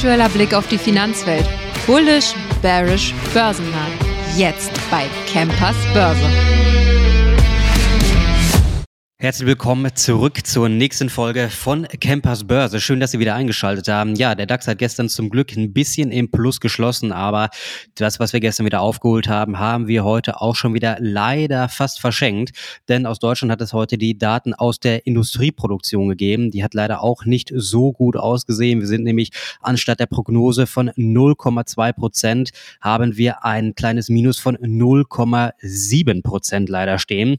aktueller Blick auf die Finanzwelt. Bullish, bearish, Börsenmarkt. Jetzt bei Campers Börse. Herzlich willkommen zurück zur nächsten Folge von Campers Börse. Schön, dass Sie wieder eingeschaltet haben. Ja, der DAX hat gestern zum Glück ein bisschen im Plus geschlossen, aber das, was wir gestern wieder aufgeholt haben, haben wir heute auch schon wieder leider fast verschenkt. Denn aus Deutschland hat es heute die Daten aus der Industrieproduktion gegeben. Die hat leider auch nicht so gut ausgesehen. Wir sind nämlich anstatt der Prognose von 0,2 Prozent haben wir ein kleines Minus von 0,7 Prozent leider stehen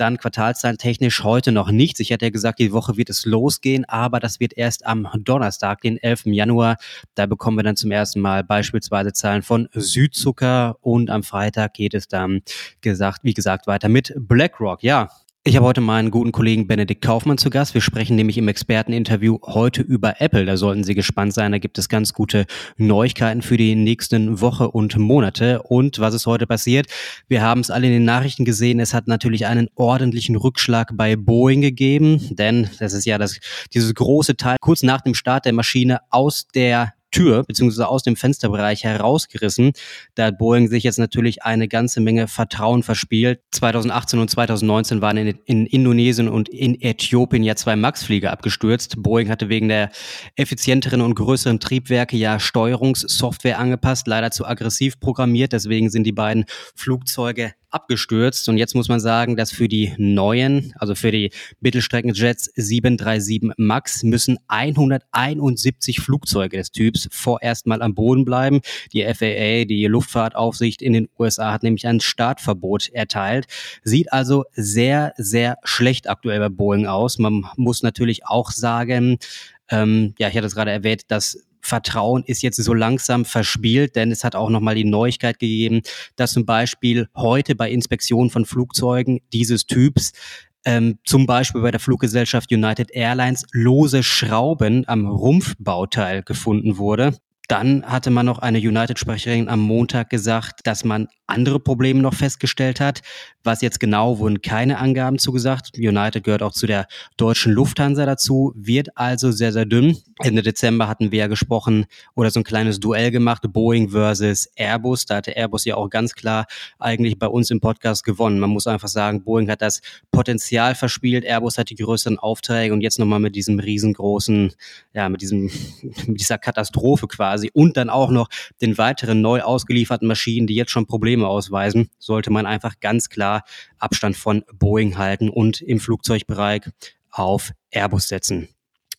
dann Quartalszahlen technisch heute noch nichts. Ich hätte ja gesagt, die Woche wird es losgehen, aber das wird erst am Donnerstag, den 11. Januar. Da bekommen wir dann zum ersten Mal beispielsweise Zahlen von Südzucker und am Freitag geht es dann gesagt, wie gesagt, weiter mit BlackRock. Ja, ich habe heute meinen guten Kollegen Benedikt Kaufmann zu Gast. Wir sprechen nämlich im Experteninterview heute über Apple. Da sollten Sie gespannt sein. Da gibt es ganz gute Neuigkeiten für die nächsten Woche und Monate. Und was ist heute passiert? Wir haben es alle in den Nachrichten gesehen. Es hat natürlich einen ordentlichen Rückschlag bei Boeing gegeben, denn das ist ja das, dieses große Teil kurz nach dem Start der Maschine aus der Tür beziehungsweise aus dem Fensterbereich herausgerissen. Da hat Boeing sich jetzt natürlich eine ganze Menge Vertrauen verspielt. 2018 und 2019 waren in, in Indonesien und in Äthiopien ja zwei MAX-Flieger abgestürzt. Boeing hatte wegen der effizienteren und größeren Triebwerke ja Steuerungssoftware angepasst, leider zu aggressiv programmiert. Deswegen sind die beiden Flugzeuge abgestürzt. Und jetzt muss man sagen, dass für die neuen, also für die Mittelstreckenjets 737 MAX müssen 171 Flugzeuge des Typs vorerst mal am Boden bleiben. Die FAA, die Luftfahrtaufsicht in den USA, hat nämlich ein Startverbot erteilt. Sieht also sehr, sehr schlecht aktuell bei Boeing aus. Man muss natürlich auch sagen, ähm, ja, ich hatte es gerade erwähnt, dass Vertrauen ist jetzt so langsam verspielt, denn es hat auch nochmal die Neuigkeit gegeben, dass zum Beispiel heute bei Inspektionen von Flugzeugen dieses Typs ähm, zum Beispiel bei der Fluggesellschaft United Airlines lose Schrauben am Rumpfbauteil gefunden wurde. Dann hatte man noch eine United-Sprecherin am Montag gesagt, dass man andere Probleme noch festgestellt hat. Was jetzt genau, wurden keine Angaben zugesagt. United gehört auch zu der deutschen Lufthansa dazu, wird also sehr, sehr dünn. Ende Dezember hatten wir ja gesprochen oder so ein kleines Duell gemacht, Boeing versus Airbus. Da hatte Airbus ja auch ganz klar eigentlich bei uns im Podcast gewonnen. Man muss einfach sagen, Boeing hat das Potenzial verspielt, Airbus hat die größeren Aufträge und jetzt nochmal mit diesem riesengroßen, ja, mit diesem, mit dieser Katastrophe quasi quasi und dann auch noch den weiteren neu ausgelieferten Maschinen, die jetzt schon Probleme ausweisen, sollte man einfach ganz klar Abstand von Boeing halten und im Flugzeugbereich auf Airbus setzen.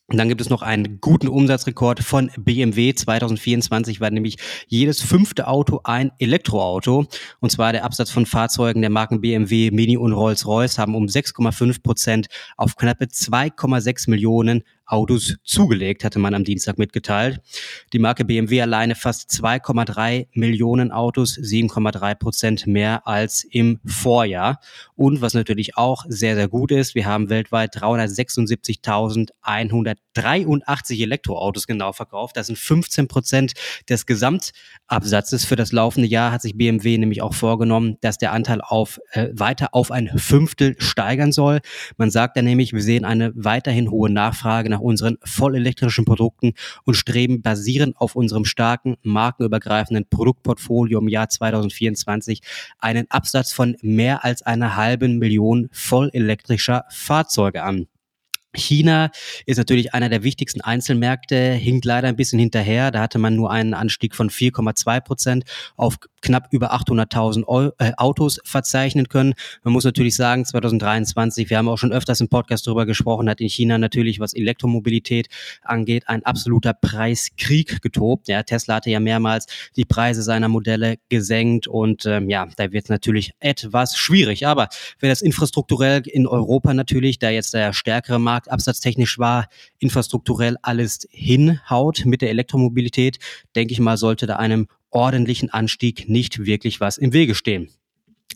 Und dann gibt es noch einen guten Umsatzrekord von BMW. 2024 war nämlich jedes fünfte Auto ein Elektroauto. Und zwar der Absatz von Fahrzeugen der Marken BMW, Mini und Rolls-Royce haben um 6,5 Prozent auf knappe 2,6 Millionen Autos zugelegt, hatte man am Dienstag mitgeteilt. Die Marke BMW alleine fast 2,3 Millionen Autos, 7,3 Prozent mehr als im Vorjahr. Und was natürlich auch sehr, sehr gut ist, wir haben weltweit 376.183 Elektroautos genau verkauft. Das sind 15 Prozent des Gesamtabsatzes. Für das laufende Jahr hat sich BMW nämlich auch vorgenommen, dass der Anteil auf, äh, weiter auf ein Fünftel steigern soll. Man sagt da nämlich, wir sehen eine weiterhin hohe Nachfrage nach unseren vollelektrischen Produkten und streben basierend auf unserem starken markenübergreifenden Produktportfolio im Jahr 2024 einen Absatz von mehr als einer halben Million vollelektrischer Fahrzeuge an. China ist natürlich einer der wichtigsten Einzelmärkte, hinkt leider ein bisschen hinterher. Da hatte man nur einen Anstieg von 4,2 Prozent auf knapp über 800.000 äh, Autos verzeichnen können. Man muss natürlich sagen, 2023, wir haben auch schon öfters im Podcast darüber gesprochen, hat in China natürlich, was Elektromobilität angeht, ein absoluter Preiskrieg getobt. Ja, Tesla hatte ja mehrmals die Preise seiner Modelle gesenkt und ähm, ja, da wird es natürlich etwas schwierig. Aber wenn das infrastrukturell in Europa natürlich, da jetzt der stärkere Markt Markt absatztechnisch war, infrastrukturell alles hinhaut mit der Elektromobilität, denke ich mal, sollte da einem ordentlichen Anstieg nicht wirklich was im Wege stehen.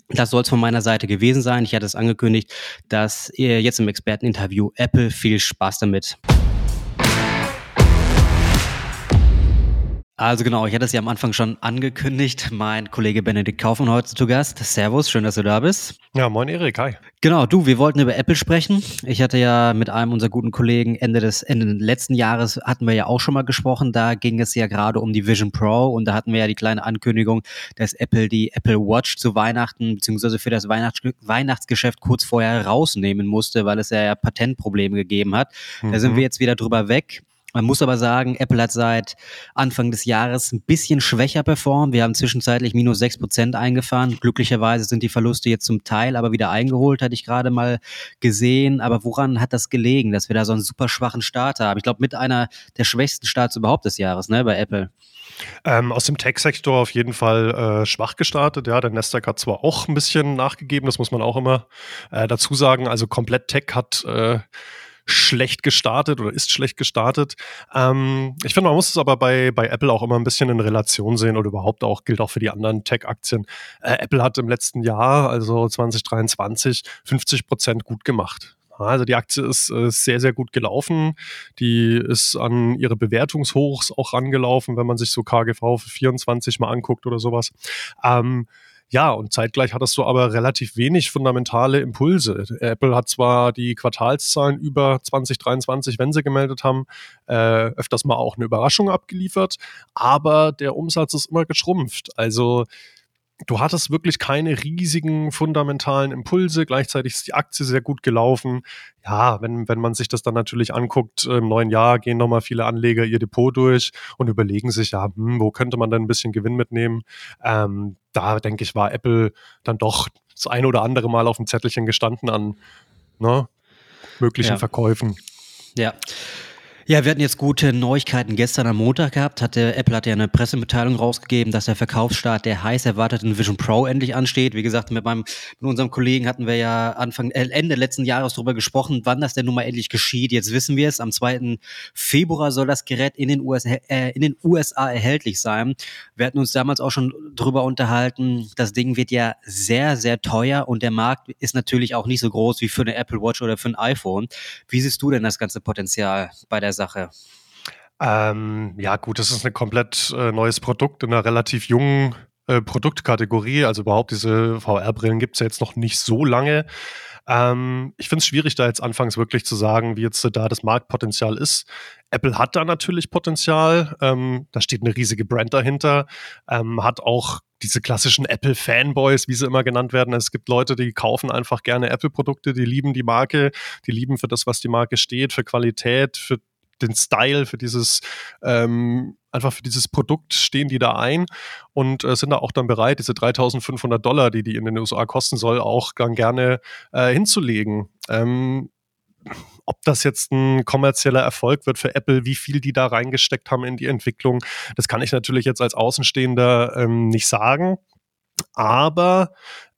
Das soll es von meiner Seite gewesen sein. Ich hatte es angekündigt, dass ihr jetzt im Experteninterview Apple viel Spaß damit. Also genau, ich hatte es ja am Anfang schon angekündigt. Mein Kollege Benedikt Kaufmann heute zu Gast. Servus, schön, dass du da bist. Ja, moin Erik, hi. Genau, du, wir wollten über Apple sprechen. Ich hatte ja mit einem unserer guten Kollegen Ende des Ende letzten Jahres hatten wir ja auch schon mal gesprochen. Da ging es ja gerade um die Vision Pro und da hatten wir ja die kleine Ankündigung, dass Apple die Apple Watch zu Weihnachten beziehungsweise für das Weihnachts Weihnachtsgeschäft kurz vorher rausnehmen musste, weil es ja Patentprobleme gegeben hat. Mhm. Da sind wir jetzt wieder drüber weg. Man muss aber sagen, Apple hat seit Anfang des Jahres ein bisschen schwächer performt. Wir haben zwischenzeitlich minus sechs Prozent eingefahren. Glücklicherweise sind die Verluste jetzt zum Teil aber wieder eingeholt, hatte ich gerade mal gesehen. Aber woran hat das gelegen, dass wir da so einen super schwachen Start haben? Ich glaube, mit einer der schwächsten Starts überhaupt des Jahres, ne, bei Apple. Ähm, aus dem Tech-Sektor auf jeden Fall äh, schwach gestartet. Ja, der Nasdaq hat zwar auch ein bisschen nachgegeben, das muss man auch immer äh, dazu sagen. Also komplett Tech hat äh, schlecht gestartet oder ist schlecht gestartet. Ähm, ich finde, man muss es aber bei, bei Apple auch immer ein bisschen in Relation sehen oder überhaupt auch, gilt auch für die anderen Tech-Aktien. Äh, Apple hat im letzten Jahr, also 2023, 50 Prozent gut gemacht. Also die Aktie ist äh, sehr, sehr gut gelaufen. Die ist an ihre Bewertungshochs auch rangelaufen, wenn man sich so KGV für 24 mal anguckt oder sowas. Ähm, ja, und zeitgleich hattest du aber relativ wenig fundamentale Impulse. Apple hat zwar die Quartalszahlen über 2023, wenn sie gemeldet haben, äh, öfters mal auch eine Überraschung abgeliefert, aber der Umsatz ist immer geschrumpft. Also du hattest wirklich keine riesigen fundamentalen Impulse. Gleichzeitig ist die Aktie sehr gut gelaufen. Ja, wenn, wenn man sich das dann natürlich anguckt, im neuen Jahr gehen nochmal viele Anleger ihr Depot durch und überlegen sich, ja, hm, wo könnte man denn ein bisschen Gewinn mitnehmen? Ähm, da denke ich, war Apple dann doch das eine oder andere Mal auf dem Zettelchen gestanden an ne, möglichen ja. Verkäufen. Ja. Ja, wir hatten jetzt gute Neuigkeiten gestern am Montag gehabt. Hatte, Apple hat ja eine Pressemitteilung rausgegeben, dass der Verkaufsstart der heiß erwarteten Vision Pro endlich ansteht. Wie gesagt, mit meinem, mit unserem Kollegen hatten wir ja Anfang, äh, Ende letzten Jahres darüber gesprochen, wann das denn nun mal endlich geschieht. Jetzt wissen wir es. Am 2. Februar soll das Gerät in den, USA, äh, in den USA erhältlich sein. Wir hatten uns damals auch schon drüber unterhalten. Das Ding wird ja sehr, sehr teuer und der Markt ist natürlich auch nicht so groß wie für eine Apple Watch oder für ein iPhone. Wie siehst du denn das ganze Potenzial bei der Sache? Ähm, ja, gut, das ist ein komplett äh, neues Produkt in einer relativ jungen äh, Produktkategorie. Also überhaupt diese VR-Brillen gibt es ja jetzt noch nicht so lange. Ähm, ich finde es schwierig, da jetzt anfangs wirklich zu sagen, wie jetzt da das Marktpotenzial ist. Apple hat da natürlich Potenzial. Ähm, da steht eine riesige Brand dahinter. Ähm, hat auch diese klassischen Apple-Fanboys, wie sie immer genannt werden. Es gibt Leute, die kaufen einfach gerne Apple-Produkte, die lieben die Marke, die lieben für das, was die Marke steht, für Qualität, für den Style, für dieses, ähm, einfach für dieses Produkt stehen die da ein und äh, sind da auch dann bereit, diese 3500 Dollar, die die in den USA kosten soll, auch dann gerne äh, hinzulegen. Ähm, ob das jetzt ein kommerzieller Erfolg wird für Apple, wie viel die da reingesteckt haben in die Entwicklung, das kann ich natürlich jetzt als Außenstehender ähm, nicht sagen. Aber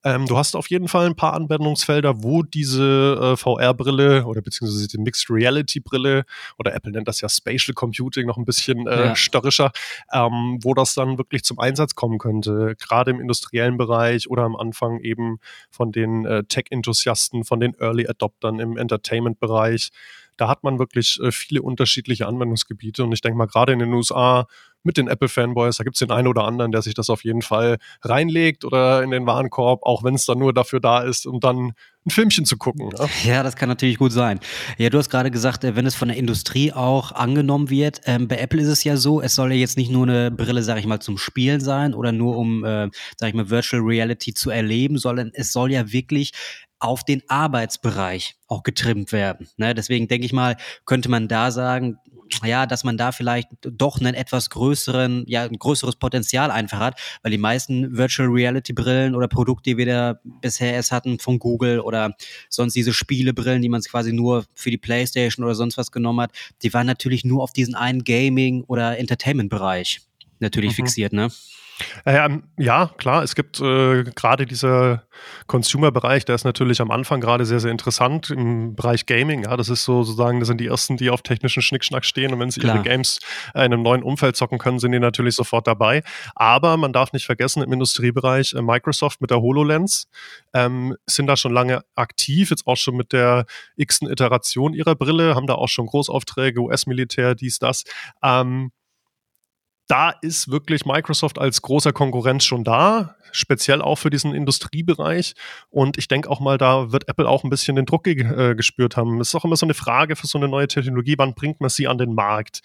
ähm, du hast auf jeden Fall ein paar Anwendungsfelder, wo diese äh, VR-Brille oder beziehungsweise die Mixed Reality-Brille oder Apple nennt das ja Spatial Computing noch ein bisschen äh, ja. störrischer, ähm, wo das dann wirklich zum Einsatz kommen könnte. Gerade im industriellen Bereich oder am Anfang eben von den äh, Tech-Enthusiasten, von den Early Adoptern im Entertainment-Bereich da hat man wirklich äh, viele unterschiedliche Anwendungsgebiete. Und ich denke mal, gerade in den USA mit den Apple-Fanboys, da gibt es den einen oder anderen, der sich das auf jeden Fall reinlegt oder in den Warenkorb, auch wenn es dann nur dafür da ist, um dann ein Filmchen zu gucken. Ja? ja, das kann natürlich gut sein. Ja, du hast gerade gesagt, äh, wenn es von der Industrie auch angenommen wird, ähm, bei Apple ist es ja so, es soll ja jetzt nicht nur eine Brille, sag ich mal, zum Spielen sein oder nur um, äh, sag ich mal, Virtual Reality zu erleben, sondern es soll ja wirklich auf den Arbeitsbereich auch getrimmt werden. Ne? Deswegen denke ich mal, könnte man da sagen, ja, dass man da vielleicht doch einen etwas größeren, ja, ein größeres Potenzial einfach hat, weil die meisten Virtual Reality Brillen oder Produkte, die wir da bisher erst hatten von Google oder sonst diese Spielebrillen, die man quasi nur für die Playstation oder sonst was genommen hat, die waren natürlich nur auf diesen einen Gaming- oder Entertainment-Bereich natürlich mhm. fixiert, ne? Ähm, ja, klar, es gibt äh, gerade dieser Consumer-Bereich, der ist natürlich am Anfang gerade sehr, sehr interessant im Bereich Gaming. Ja, das ist so, sozusagen, das sind die ersten, die auf technischen Schnickschnack stehen und wenn sie klar. ihre Games in einem neuen Umfeld zocken können, sind die natürlich sofort dabei. Aber man darf nicht vergessen, im Industriebereich äh, Microsoft mit der HoloLens ähm, sind da schon lange aktiv, jetzt auch schon mit der x-ten Iteration ihrer Brille, haben da auch schon Großaufträge, US-Militär, dies, das. Ähm, da ist wirklich Microsoft als großer Konkurrenz schon da, speziell auch für diesen Industriebereich. Und ich denke auch mal, da wird Apple auch ein bisschen den Druck ge äh, gespürt haben. Es ist auch immer so eine Frage für so eine neue Technologie, wann bringt man sie an den Markt?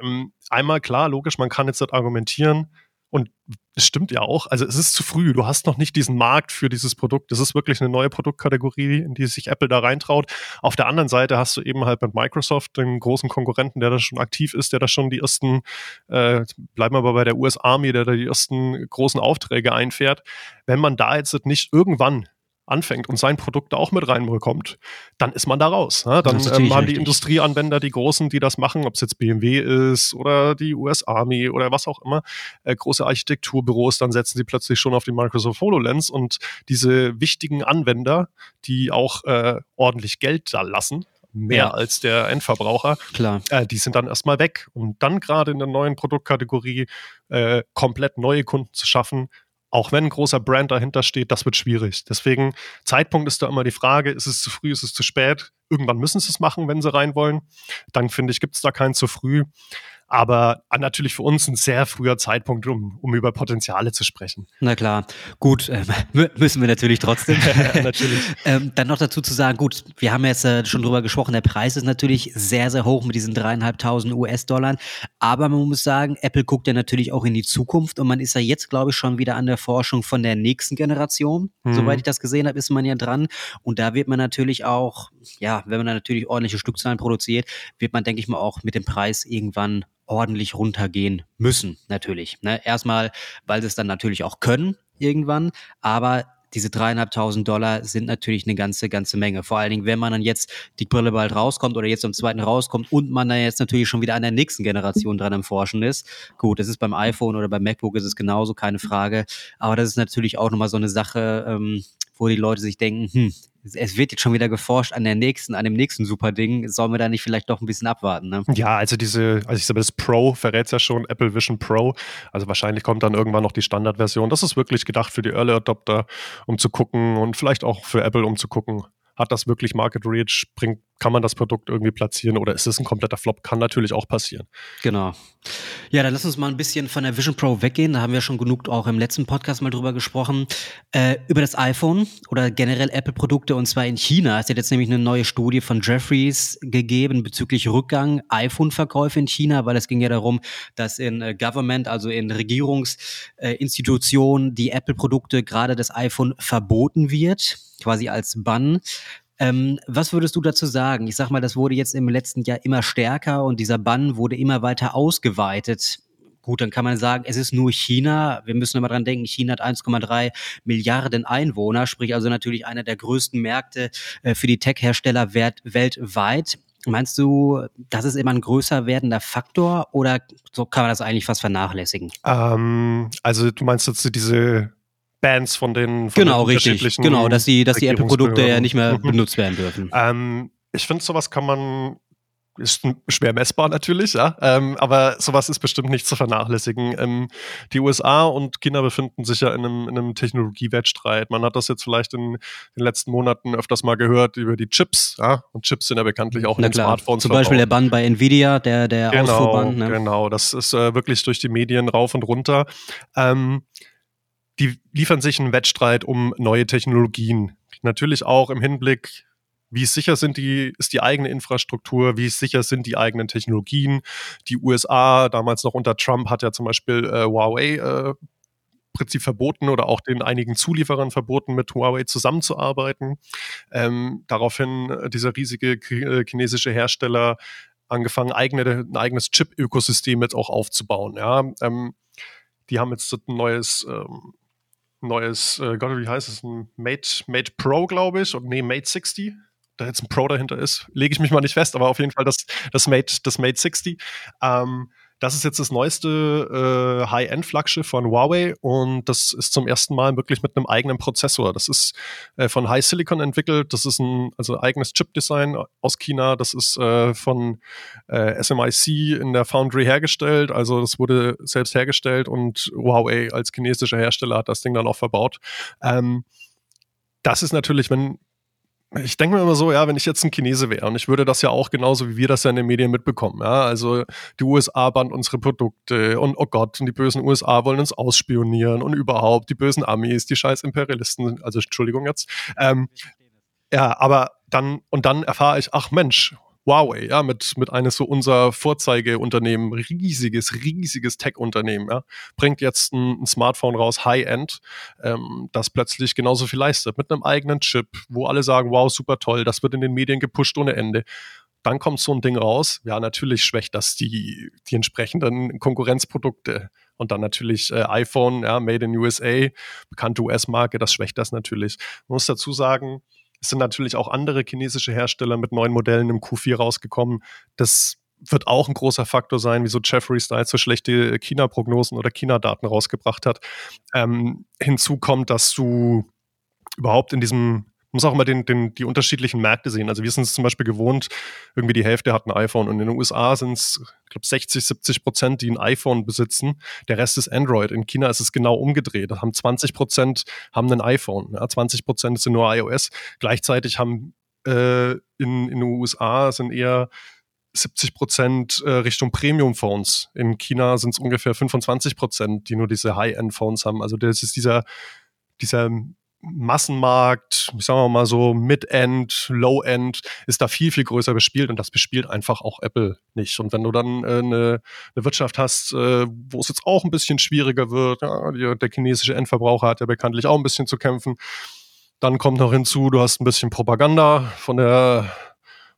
Ähm, einmal klar, logisch, man kann jetzt nicht argumentieren, und es stimmt ja auch. Also es ist zu früh. Du hast noch nicht diesen Markt für dieses Produkt. Das ist wirklich eine neue Produktkategorie, in die sich Apple da reintraut. Auf der anderen Seite hast du eben halt mit Microsoft den großen Konkurrenten, der da schon aktiv ist, der da schon die ersten, äh, bleiben wir aber bei der US Army, der da die ersten großen Aufträge einfährt. Wenn man da jetzt nicht irgendwann anfängt und sein Produkt da auch mit reinbekommt, dann ist man da raus. Ne? Dann ähm, haben die Industrieanwender, die Großen, die das machen, ob es jetzt BMW ist oder die US Army oder was auch immer, äh, große Architekturbüros, dann setzen sie plötzlich schon auf die Microsoft HoloLens und diese wichtigen Anwender, die auch äh, ordentlich Geld da lassen, mehr ja. als der Endverbraucher. Klar. Äh, die sind dann erstmal weg. Und dann gerade in der neuen Produktkategorie äh, komplett neue Kunden zu schaffen, auch wenn ein großer Brand dahinter steht, das wird schwierig. Deswegen, Zeitpunkt ist da immer die Frage, ist es zu früh, ist es zu spät? Irgendwann müssen sie es machen, wenn sie rein wollen. Dann finde ich, gibt es da keinen zu früh. Aber natürlich für uns ein sehr früher Zeitpunkt, um, um über Potenziale zu sprechen. Na klar, gut, äh, müssen wir natürlich trotzdem. natürlich. ähm, dann noch dazu zu sagen, gut, wir haben jetzt äh, schon drüber gesprochen, der Preis ist natürlich sehr, sehr hoch mit diesen dreieinhalbtausend US-Dollar. Aber man muss sagen, Apple guckt ja natürlich auch in die Zukunft und man ist ja jetzt, glaube ich, schon wieder an der Forschung von der nächsten Generation. Mhm. Soweit ich das gesehen habe, ist man ja dran. Und da wird man natürlich auch, ja, wenn man da natürlich ordentliche Stückzahlen produziert, wird man, denke ich mal, auch mit dem Preis irgendwann ordentlich runtergehen müssen, natürlich. Ne? Erstmal, weil sie es dann natürlich auch können irgendwann, aber diese dreieinhalbtausend Dollar sind natürlich eine ganze, ganze Menge. Vor allen Dingen, wenn man dann jetzt die Brille bald rauskommt oder jetzt am zweiten rauskommt und man dann jetzt natürlich schon wieder an der nächsten Generation dran am Forschen ist. Gut, das ist beim iPhone oder beim MacBook ist es genauso, keine Frage. Aber das ist natürlich auch nochmal so eine Sache, ähm, wo die Leute sich denken, hm, es wird jetzt schon wieder geforscht an der nächsten, an dem nächsten super Ding. Sollen wir da nicht vielleicht doch ein bisschen abwarten? Ne? Ja, also diese, also ich sage, das Pro verrät es ja schon, Apple Vision Pro. Also wahrscheinlich kommt dann irgendwann noch die Standardversion. Das ist wirklich gedacht für die Early Adopter, um zu gucken und vielleicht auch für Apple, um zu gucken, hat das wirklich Market Reach? Bringt, kann man das Produkt irgendwie platzieren oder ist es ein kompletter Flop? Kann natürlich auch passieren. Genau. Ja, dann lass uns mal ein bisschen von der Vision Pro weggehen. Da haben wir schon genug auch im letzten Podcast mal drüber gesprochen. Äh, über das iPhone oder generell Apple-Produkte und zwar in China. Es hat jetzt nämlich eine neue Studie von Jeffries gegeben bezüglich Rückgang iPhone-Verkäufe in China, weil es ging ja darum, dass in äh, Government, also in Regierungsinstitutionen, äh, die Apple-Produkte, gerade das iPhone verboten wird quasi als Bann. Ähm, was würdest du dazu sagen? Ich sag mal, das wurde jetzt im letzten Jahr immer stärker und dieser Bann wurde immer weiter ausgeweitet. Gut, dann kann man sagen, es ist nur China. Wir müssen immer dran denken, China hat 1,3 Milliarden Einwohner, sprich also natürlich einer der größten Märkte äh, für die Tech-Hersteller weltweit. Meinst du, das ist immer ein größer werdender Faktor oder so kann man das eigentlich fast vernachlässigen? Ähm, also du meinst jetzt diese Bands von den von Genau, den richtig. Genau, dass die, dass die Apple-Produkte ja nicht mehr mhm. benutzt werden dürfen. Ähm, ich finde, sowas kann man ist schwer messbar natürlich, ja. Ähm, aber sowas ist bestimmt nicht zu vernachlässigen. Ähm, die USA und China befinden sich ja in einem, in einem Technologiewettstreit. Man hat das jetzt vielleicht in den letzten Monaten öfters mal gehört über die Chips, ja. Und Chips sind ja bekanntlich auch in den Smartphones. Zum Beispiel der Bann bei Nvidia, der, der genau, Ausfuhrbann. Ne? Genau, das ist äh, wirklich durch die Medien rauf und runter. Ähm, die liefern sich einen Wettstreit um neue Technologien. Natürlich auch im Hinblick, wie sicher sind die, ist die eigene Infrastruktur, wie sicher sind die eigenen Technologien. Die USA, damals noch unter Trump, hat ja zum Beispiel äh, Huawei äh, Prinzip verboten oder auch den einigen Zulieferern verboten, mit Huawei zusammenzuarbeiten. Ähm, daraufhin äh, dieser riesige äh, chinesische Hersteller angefangen, eigene, ein eigenes Chip-Ökosystem jetzt auch aufzubauen. Ja? Ähm, die haben jetzt ein neues ähm, neues, äh, Gott, wie heißt es, ein Mate, Mate Pro, glaube ich, und nee, Mate 60. Da jetzt ein Pro dahinter ist, lege ich mich mal nicht fest, aber auf jeden Fall das, das Mate, das Mate 60. Ähm, das ist jetzt das neueste äh, High-End-Flaggschiff von Huawei und das ist zum ersten Mal wirklich mit einem eigenen Prozessor. Das ist äh, von High Silicon entwickelt. Das ist ein also eigenes Chip-Design aus China. Das ist äh, von äh, SMIC in der Foundry hergestellt. Also das wurde selbst hergestellt und Huawei als chinesischer Hersteller hat das Ding dann auch verbaut. Ähm, das ist natürlich, wenn ich denke mir immer so, ja, wenn ich jetzt ein Chinese wäre und ich würde das ja auch genauso wie wir das ja in den Medien mitbekommen, ja, also die USA bannen unsere Produkte und oh Gott, und die bösen USA wollen uns ausspionieren und überhaupt die bösen Amis, die scheiß Imperialisten, also Entschuldigung jetzt, ähm, ja, aber dann, und dann erfahre ich, ach Mensch, Huawei, ja, mit, mit eines so unser Vorzeigeunternehmen, riesiges, riesiges Tech-Unternehmen, ja, bringt jetzt ein, ein Smartphone raus, High-End, ähm, das plötzlich genauso viel leistet, mit einem eigenen Chip, wo alle sagen, wow, super toll, das wird in den Medien gepusht ohne Ende. Dann kommt so ein Ding raus, ja, natürlich schwächt das die, die entsprechenden Konkurrenzprodukte. Und dann natürlich äh, iPhone, ja, Made in USA, bekannte US-Marke, das schwächt das natürlich. Man muss dazu sagen, es sind natürlich auch andere chinesische Hersteller mit neuen Modellen im Q4 rausgekommen. Das wird auch ein großer Faktor sein, wieso Jeffrey Styles so schlechte China-Prognosen oder China-Daten rausgebracht hat. Ähm, hinzu kommt, dass du überhaupt in diesem muss auch immer den, den, die unterschiedlichen Märkte sehen. Also wir sind es zum Beispiel gewohnt, irgendwie die Hälfte hat ein iPhone und in den USA sind es, ich glaube, 60, 70 Prozent, die ein iPhone besitzen. Der Rest ist Android. In China ist es genau umgedreht. Da haben 20 Prozent haben ein iPhone. Ja, 20 Prozent sind nur iOS. Gleichzeitig haben äh, in, in den USA sind eher 70 Prozent äh, Richtung Premium-Phones. In China sind es ungefähr 25 Prozent, die nur diese High-End-Phones haben. Also das ist dieser, dieser Massenmarkt, sagen wir mal so Mid-End, Low-End, ist da viel, viel größer bespielt und das bespielt einfach auch Apple nicht. Und wenn du dann äh, eine, eine Wirtschaft hast, äh, wo es jetzt auch ein bisschen schwieriger wird, ja, der chinesische Endverbraucher hat ja bekanntlich auch ein bisschen zu kämpfen, dann kommt noch hinzu, du hast ein bisschen Propaganda von der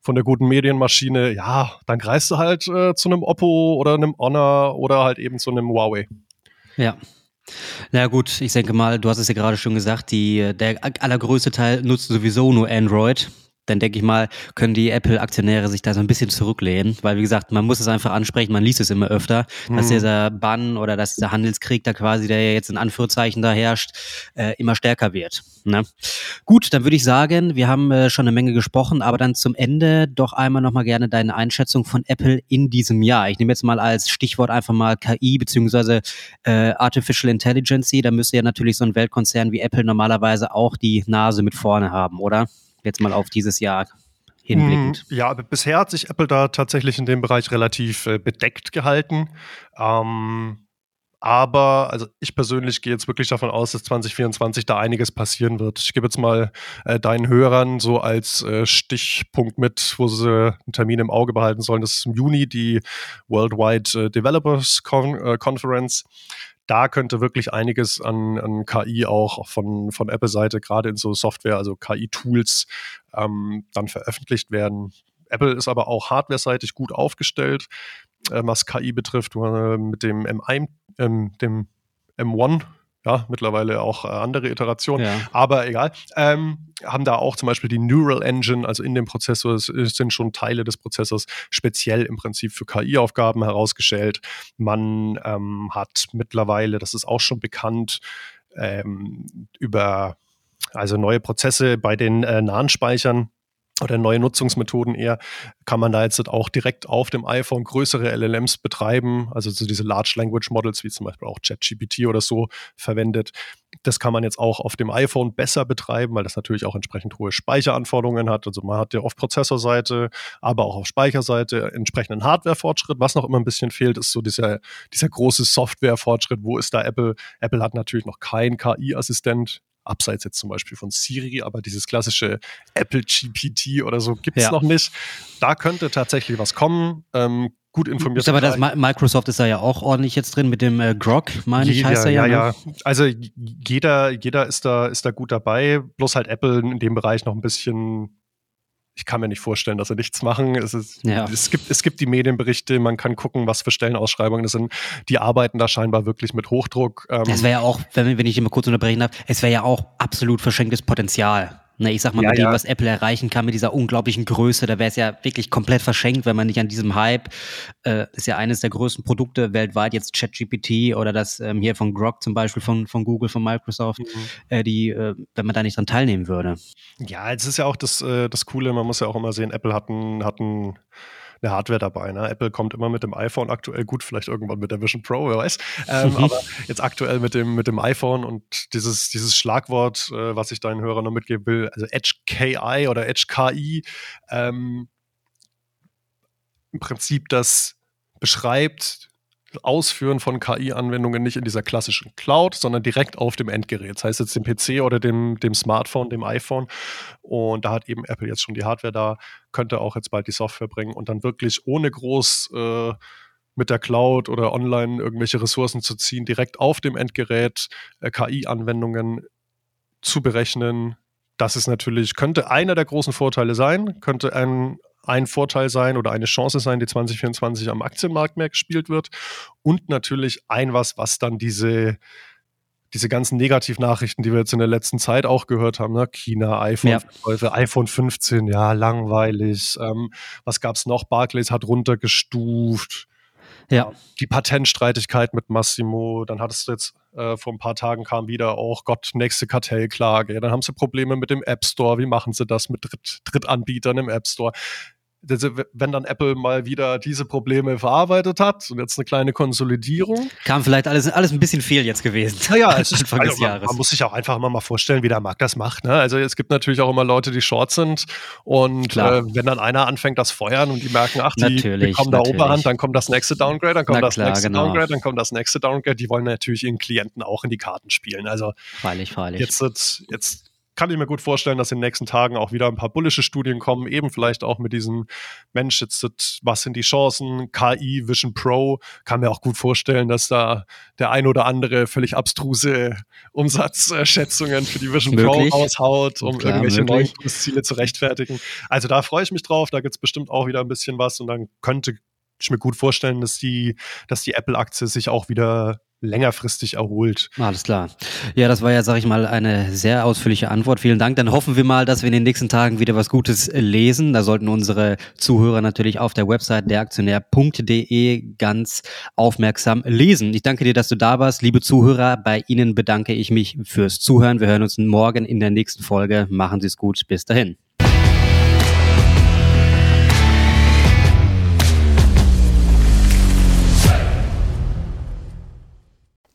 von der guten Medienmaschine, ja, dann greifst du halt äh, zu einem Oppo oder einem Honor oder halt eben zu einem Huawei. Ja, na gut, ich denke mal, du hast es ja gerade schon gesagt, die, der allergrößte Teil nutzt sowieso nur Android dann denke ich mal, können die Apple-Aktionäre sich da so ein bisschen zurücklehnen, weil wie gesagt, man muss es einfach ansprechen, man liest es immer öfter, mhm. dass dieser Bann oder dass dieser Handelskrieg da quasi, der ja jetzt in Anführungszeichen da herrscht, äh, immer stärker wird. Ne? Gut, dann würde ich sagen, wir haben äh, schon eine Menge gesprochen, aber dann zum Ende doch einmal nochmal gerne deine Einschätzung von Apple in diesem Jahr. Ich nehme jetzt mal als Stichwort einfach mal KI beziehungsweise äh, Artificial Intelligence. Da müsste ja natürlich so ein Weltkonzern wie Apple normalerweise auch die Nase mit vorne haben, oder? Jetzt mal auf dieses Jahr hinblickend. Mm, ja, bisher hat sich Apple da tatsächlich in dem Bereich relativ äh, bedeckt gehalten. Ähm, aber also ich persönlich gehe jetzt wirklich davon aus, dass 2024 da einiges passieren wird. Ich gebe jetzt mal äh, deinen Hörern so als äh, Stichpunkt mit, wo sie einen Termin im Auge behalten sollen. Das ist im Juni die Worldwide äh, Developers Con äh, Conference da könnte wirklich einiges an, an KI auch von, von Apple-Seite, gerade in so Software, also KI-Tools, ähm, dann veröffentlicht werden. Apple ist aber auch hardware-seitig gut aufgestellt, äh, was KI betrifft, äh, mit dem M1, ähm, dem M1 ja, mittlerweile auch äh, andere Iterationen, ja. aber egal. Ähm, haben da auch zum Beispiel die Neural Engine, also in dem Prozessor es sind schon Teile des Prozessors speziell im Prinzip für KI-Aufgaben herausgestellt. Man ähm, hat mittlerweile, das ist auch schon bekannt, ähm, über also neue Prozesse bei den äh, nahen Speichern oder neue Nutzungsmethoden eher, kann man da jetzt auch direkt auf dem iPhone größere LLMs betreiben, also so diese Large Language Models, wie zum Beispiel auch ChatGPT oder so verwendet. Das kann man jetzt auch auf dem iPhone besser betreiben, weil das natürlich auch entsprechend hohe Speicheranforderungen hat. Also man hat ja auf Prozessorseite, aber auch auf Speicherseite entsprechenden Hardware-Fortschritt. Was noch immer ein bisschen fehlt, ist so dieser, dieser große Software-Fortschritt. Wo ist da Apple? Apple hat natürlich noch keinen KI-Assistent abseits jetzt zum Beispiel von Siri, aber dieses klassische Apple GPT oder so gibt es ja. noch nicht. Da könnte tatsächlich was kommen. Ähm, gut informiert. Ist aber das Microsoft ist da ja auch ordentlich jetzt drin mit dem äh, Grok, meine ich, heißt er ja. Ja, ne? ja. Also jeder, jeder ist da, ist da gut dabei. Bloß halt Apple in dem Bereich noch ein bisschen ich kann mir nicht vorstellen, dass sie nichts machen. Es, ist, ja. es, gibt, es gibt die Medienberichte, man kann gucken, was für Stellenausschreibungen das sind. Die arbeiten da scheinbar wirklich mit Hochdruck. Ähm. Es wäre ja auch, wenn, wenn ich immer kurz unterbrechen darf, es wäre ja auch absolut verschenktes Potenzial. Ne, ich sag mal, ja, mit dem, ja. was Apple erreichen kann, mit dieser unglaublichen Größe, da wäre es ja wirklich komplett verschenkt, wenn man nicht an diesem Hype, äh, ist ja eines der größten Produkte weltweit, jetzt ChatGPT oder das ähm, hier von Grok zum Beispiel von, von Google, von Microsoft, mhm. äh, die, äh, wenn man da nicht dran teilnehmen würde. Ja, es ist ja auch das, äh, das Coole, man muss ja auch immer sehen, Apple hat ein, hat ein eine Hardware dabei. Ne? Apple kommt immer mit dem iPhone aktuell gut, vielleicht irgendwann mit der Vision Pro, wer weiß. Ähm, aber jetzt aktuell mit dem, mit dem iPhone und dieses, dieses Schlagwort, äh, was ich deinen Hörern noch mitgeben will, also Edge KI oder Edge KI, ähm, im Prinzip das beschreibt, Ausführen von KI-Anwendungen nicht in dieser klassischen Cloud, sondern direkt auf dem Endgerät. Das heißt jetzt dem PC oder dem, dem Smartphone, dem iPhone. Und da hat eben Apple jetzt schon die Hardware da, könnte auch jetzt bald die Software bringen und dann wirklich ohne groß äh, mit der Cloud oder online irgendwelche Ressourcen zu ziehen, direkt auf dem Endgerät äh, KI-Anwendungen zu berechnen. Das ist natürlich, könnte einer der großen Vorteile sein, könnte ein ein Vorteil sein oder eine Chance sein, die 2024 am Aktienmarkt mehr gespielt wird. Und natürlich ein was, was dann diese, diese ganzen Negativnachrichten, die wir jetzt in der letzten Zeit auch gehört haben, ne? China, iPhone, ja. iPhone 15, ja, langweilig. Ähm, was gab es noch? Barclays hat runtergestuft. Ja. Die Patentstreitigkeit mit Massimo, dann hattest du jetzt äh, vor ein paar Tagen kam wieder auch, Gott, nächste Kartellklage. Ja, dann haben sie Probleme mit dem App Store. Wie machen sie das mit Dritt Drittanbietern im App Store? Wenn dann Apple mal wieder diese Probleme verarbeitet hat und jetzt eine kleine Konsolidierung. Kam vielleicht alles, alles ein bisschen viel jetzt gewesen. Naja, es ist, also. Man, man, muss sich auch einfach immer mal vorstellen, wie der Markt das macht. Ne? Also es gibt natürlich auch immer Leute, die short sind und äh, wenn dann einer anfängt, das feuern und die merken, ach, die bekommen da Oberhand, dann kommt das nächste Downgrade, dann kommt Na, das klar, nächste genau. Downgrade, dann kommt das nächste Downgrade. Die wollen natürlich ihren Klienten auch in die Karten spielen. Also freilich, freilich. Jetzt, jetzt kann ich mir gut vorstellen, dass in den nächsten Tagen auch wieder ein paar bullische Studien kommen, eben vielleicht auch mit diesem Mensch, jetzt, was sind die Chancen, KI, Vision Pro, kann mir auch gut vorstellen, dass da der ein oder andere völlig abstruse Umsatzschätzungen für die Vision möglich. Pro raushaut, um Klar, irgendwelche möglich. neuen Ziele zu rechtfertigen. Also da freue ich mich drauf, da gibt es bestimmt auch wieder ein bisschen was und dann könnte ich mir gut vorstellen, dass die, dass die Apple-Aktie sich auch wieder längerfristig erholt. Alles klar. Ja, das war ja, sag ich mal, eine sehr ausführliche Antwort. Vielen Dank. Dann hoffen wir mal, dass wir in den nächsten Tagen wieder was Gutes lesen. Da sollten unsere Zuhörer natürlich auf der Website deraktionär.de ganz aufmerksam lesen. Ich danke dir, dass du da warst. Liebe Zuhörer, bei Ihnen bedanke ich mich fürs Zuhören. Wir hören uns morgen in der nächsten Folge. Machen Sie es gut. Bis dahin.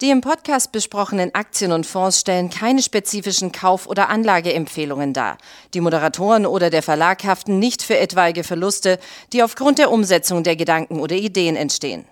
Die im Podcast besprochenen Aktien und Fonds stellen keine spezifischen Kauf- oder Anlageempfehlungen dar. Die Moderatoren oder der Verlag haften nicht für etwaige Verluste, die aufgrund der Umsetzung der Gedanken oder Ideen entstehen.